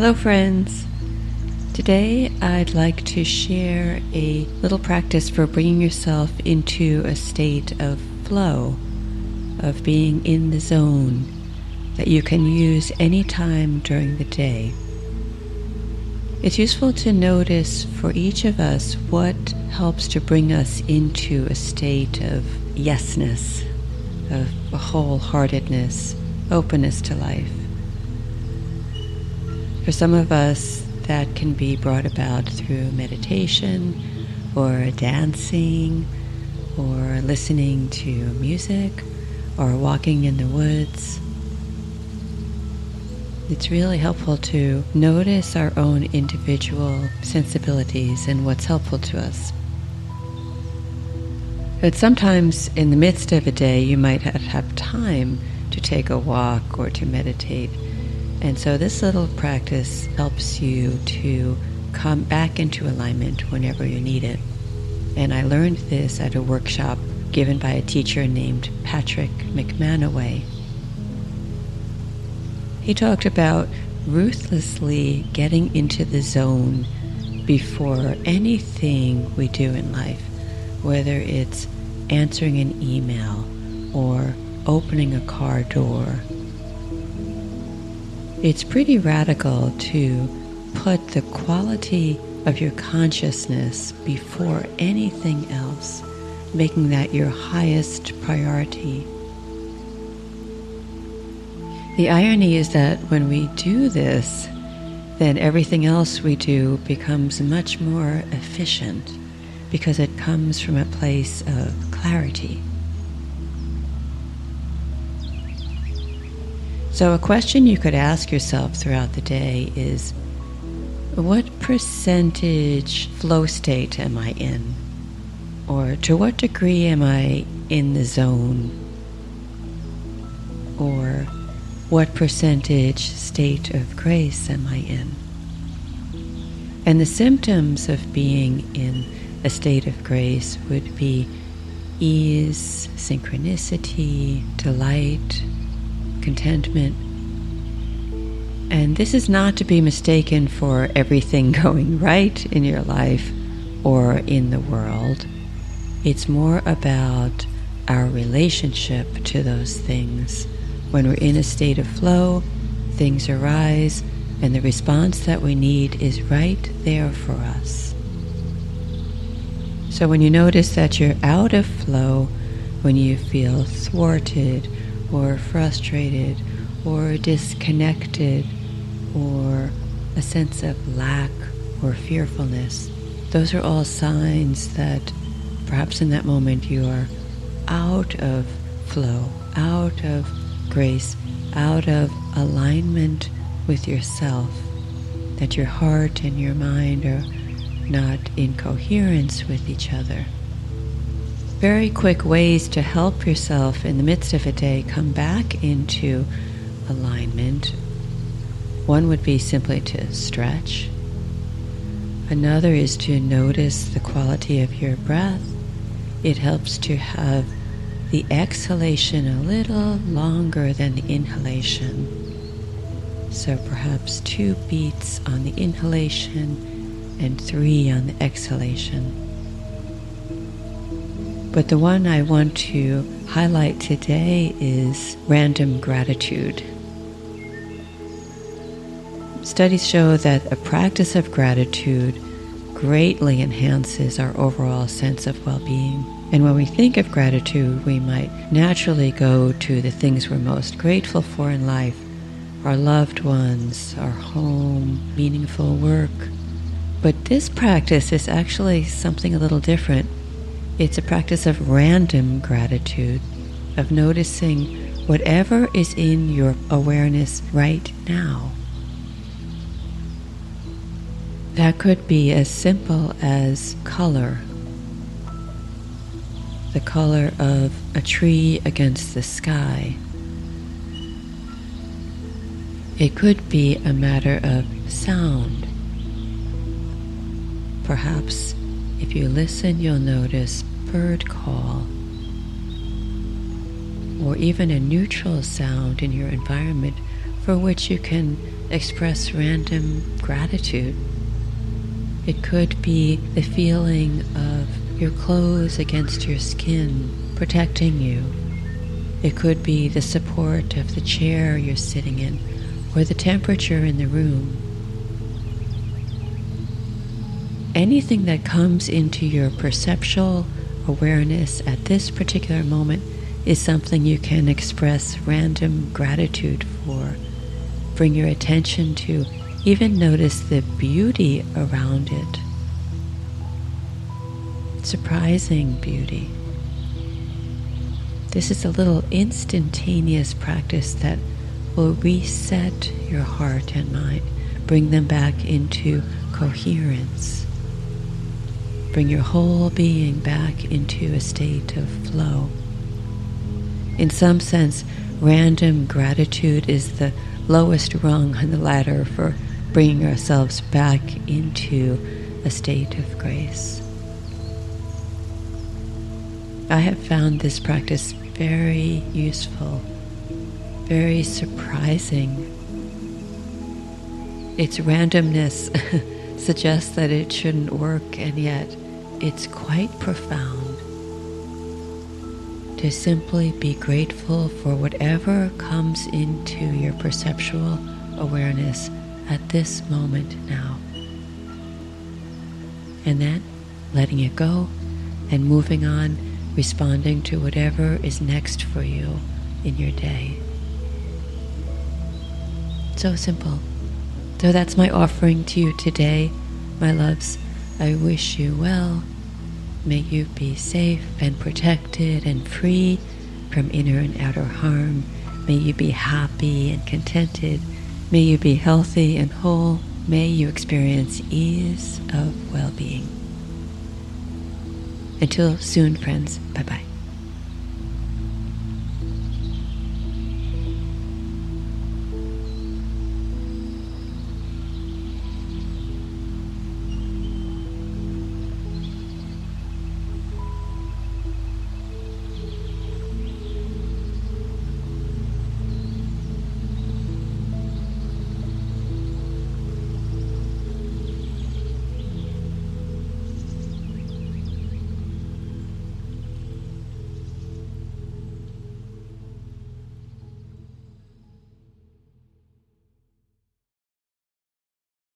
Hello, friends. Today I'd like to share a little practice for bringing yourself into a state of flow, of being in the zone that you can use any time during the day. It's useful to notice for each of us what helps to bring us into a state of yesness, of wholeheartedness, openness to life. For some of us, that can be brought about through meditation or dancing or listening to music or walking in the woods. It's really helpful to notice our own individual sensibilities and what's helpful to us. But sometimes in the midst of a day, you might have time to take a walk or to meditate. And so this little practice helps you to come back into alignment whenever you need it. And I learned this at a workshop given by a teacher named Patrick MacManaway. He talked about ruthlessly getting into the zone before anything we do in life, whether it's answering an email or opening a car door it's pretty radical to put the quality of your consciousness before anything else, making that your highest priority. The irony is that when we do this, then everything else we do becomes much more efficient because it comes from a place of clarity. So, a question you could ask yourself throughout the day is what percentage flow state am I in? Or to what degree am I in the zone? Or what percentage state of grace am I in? And the symptoms of being in a state of grace would be ease, synchronicity, delight, contentment. And this is not to be mistaken for everything going right in your life or in the world. It's more about our relationship to those things. When we're in a state of flow, things arise, and the response that we need is right there for us. So when you notice that you're out of flow, when you feel thwarted or frustrated or disconnected or a sense of lack or fearfulness, those are all signs that perhaps in that moment you are out of flow, out of grace, out of alignment with yourself, that your heart and your mind are not in coherence with each other very quick ways to help yourself in the midst of a day come back into alignment. One would be simply to stretch. Another is to notice the quality of your breath. It helps to have the exhalation a little longer than the inhalation. So perhaps two beats on the inhalation and three on the exhalation. But the one I want to highlight today is random gratitude. Studies show that a practice of gratitude greatly enhances our overall sense of well being. And when we think of gratitude, we might naturally go to the things we're most grateful for in life our loved ones, our home, meaningful work. But this practice is actually something a little different. It's a practice of random gratitude, of noticing whatever is in your awareness right now. That could be as simple as color. The color of a tree against the sky. It could be a matter of sound. Perhaps if you listen, you'll notice bird call, or even a neutral sound in your environment for which you can express random gratitude. It could be the feeling of your clothes against your skin protecting you. It could be the support of the chair you're sitting in or the temperature in the room. Anything that comes into your perceptual awareness at this particular moment is something you can express random gratitude for. Bring your attention to even notice the beauty around it. Surprising beauty. This is a little instantaneous practice that will reset your heart and mind, bring them back into coherence, bring your whole being back into a state of flow. In some sense, random gratitude is the lowest rung on the ladder for bringing ourselves back into a state of grace. I have found this practice very useful very surprising. Its randomness suggests that it shouldn't work, and yet it's quite profound. To simply be grateful for whatever comes into your perceptual awareness at this moment now. And then letting it go and moving on, responding to whatever is next for you in your day. So simple. So that's my offering to you today, my loves. I wish you well. May you be safe and protected and free from inner and outer harm. May you be happy and contented. May you be healthy and whole. May you experience ease of well being. Until soon, friends. Bye bye.